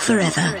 Forever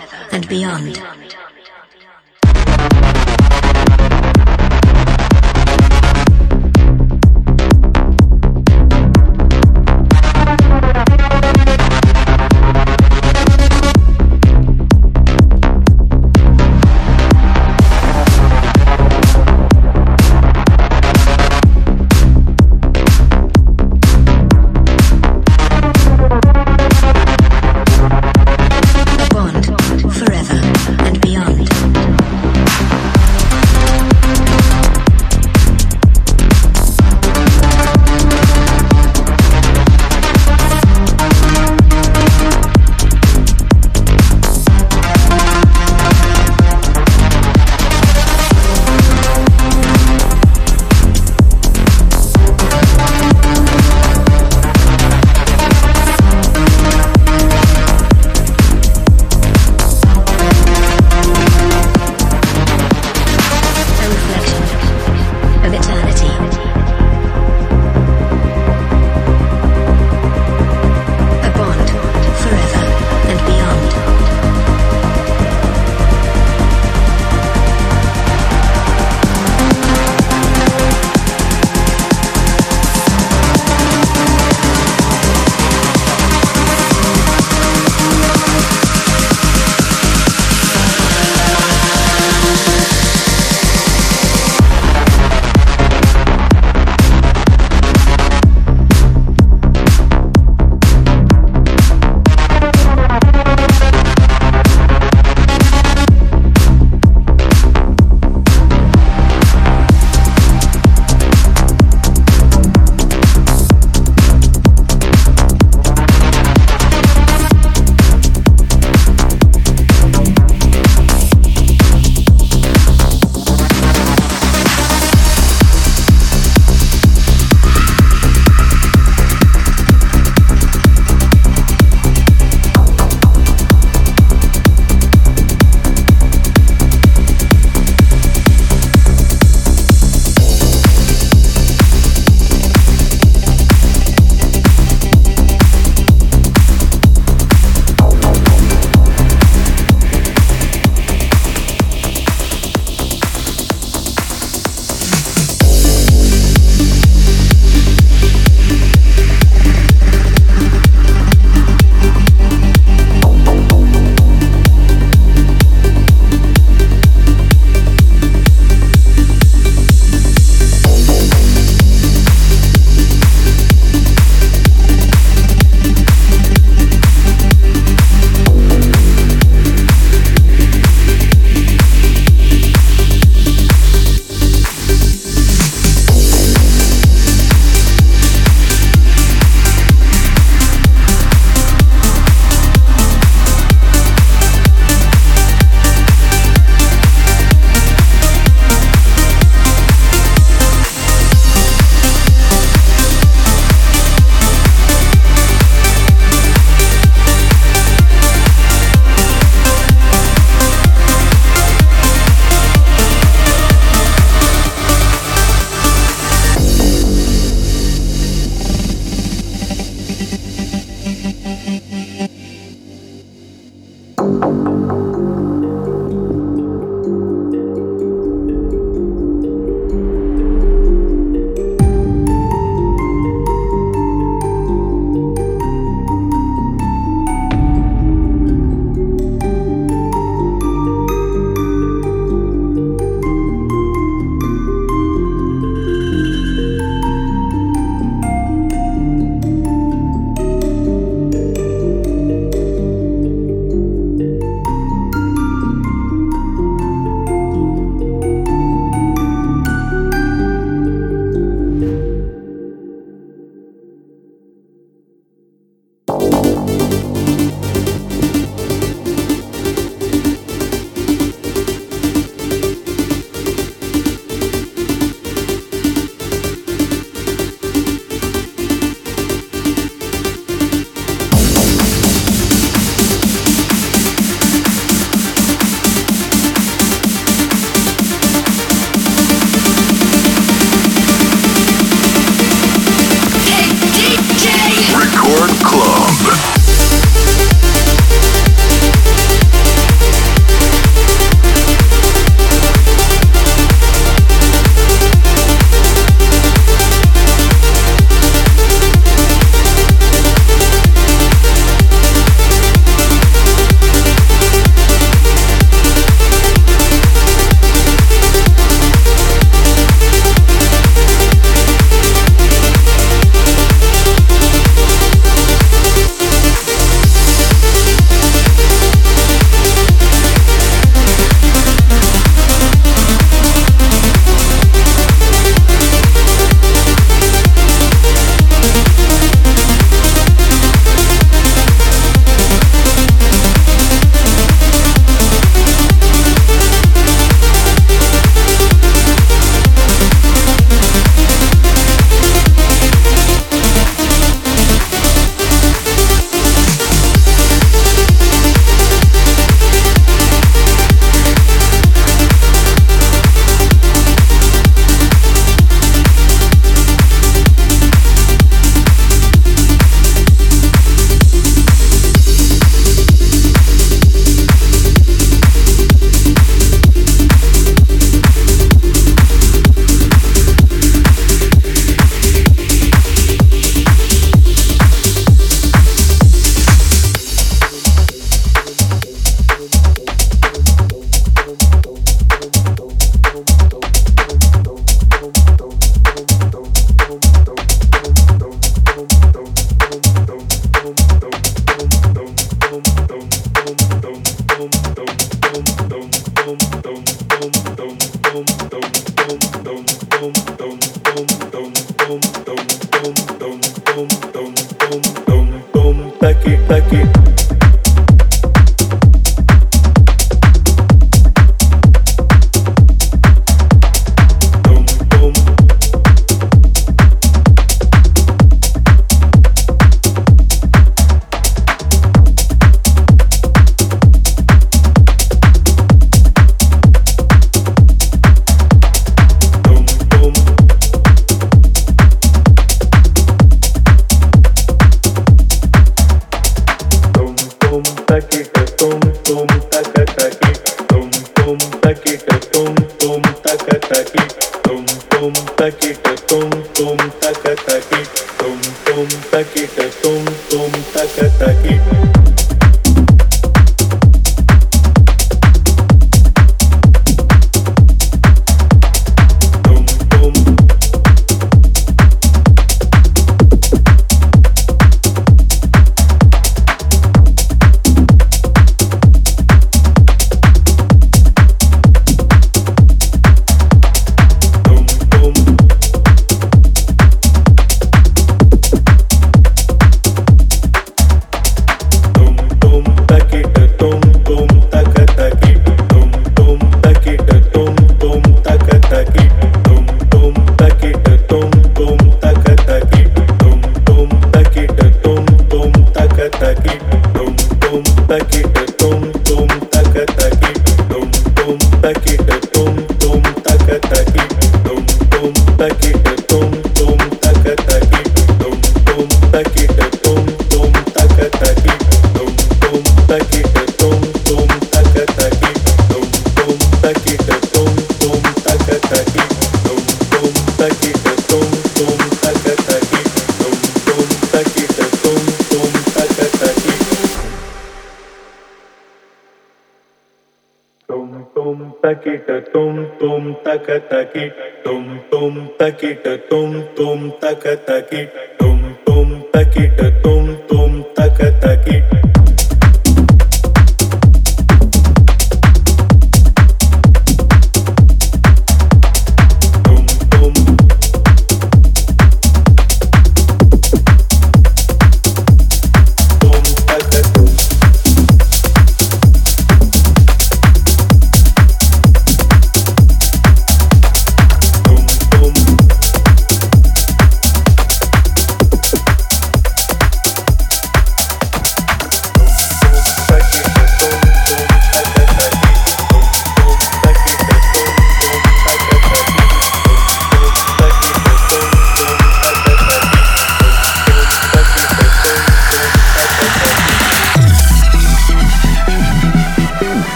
tum tum taka taki tum tum taki tum tum taka taki tum tum taki tum tum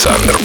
Александров.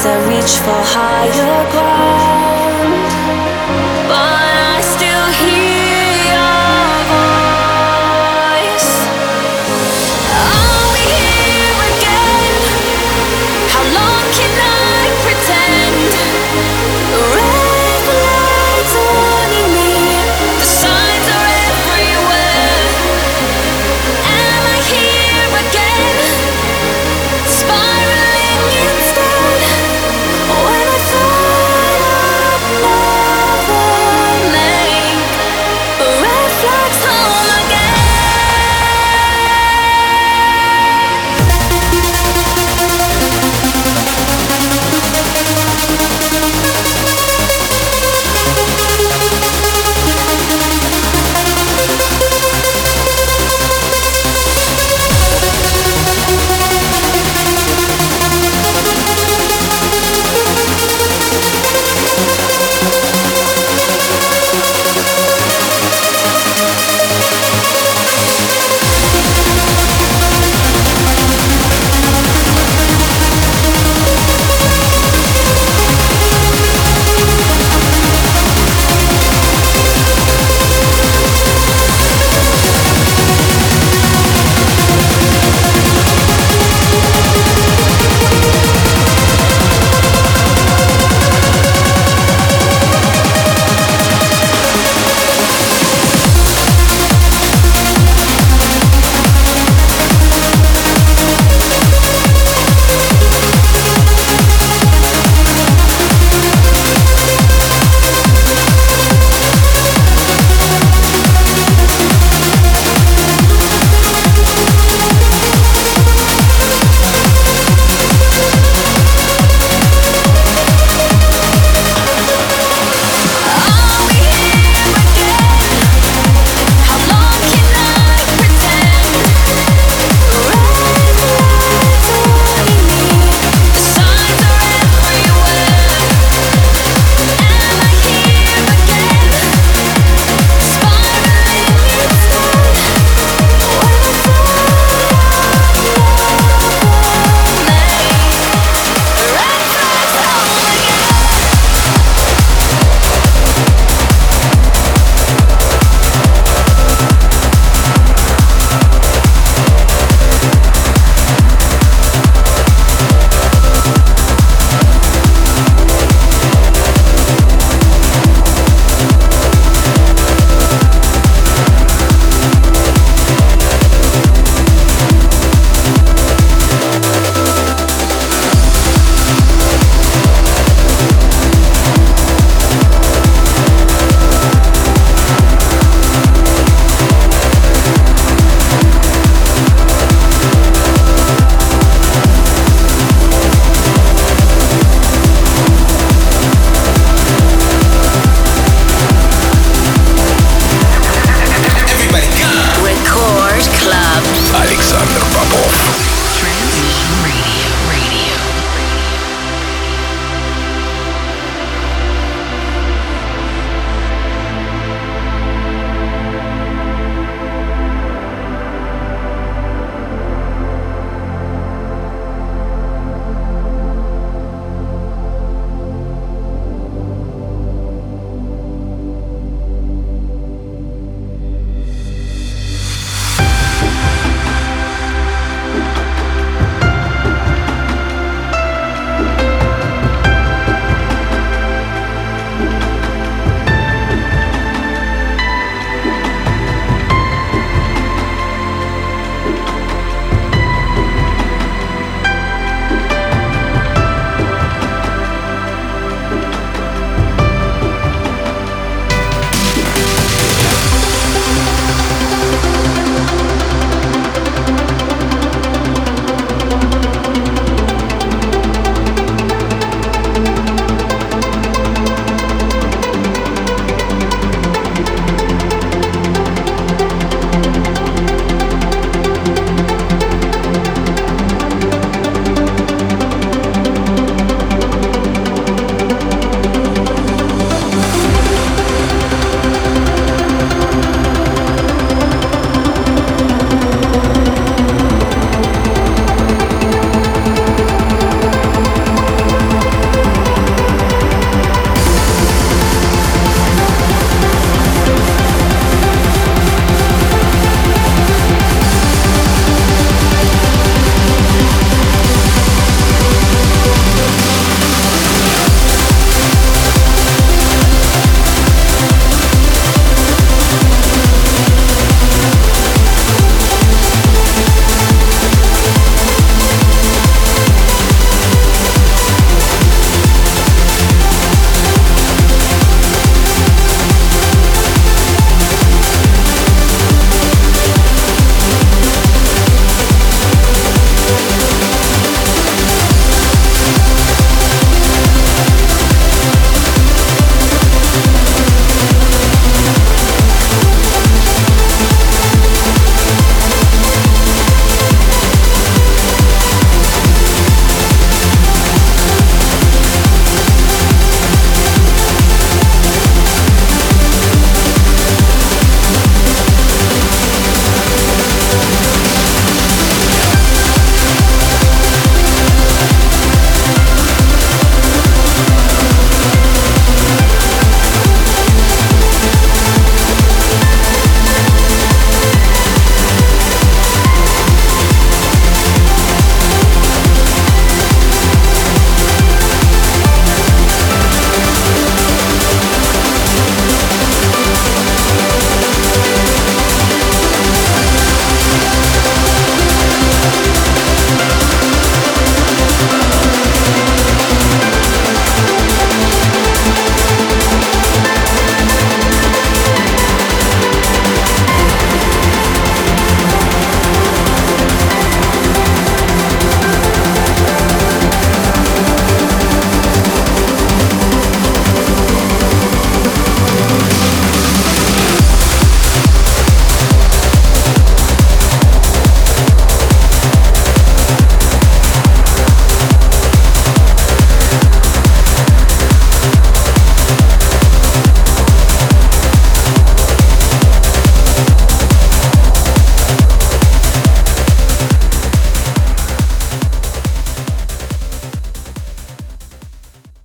As I reach for higher ground.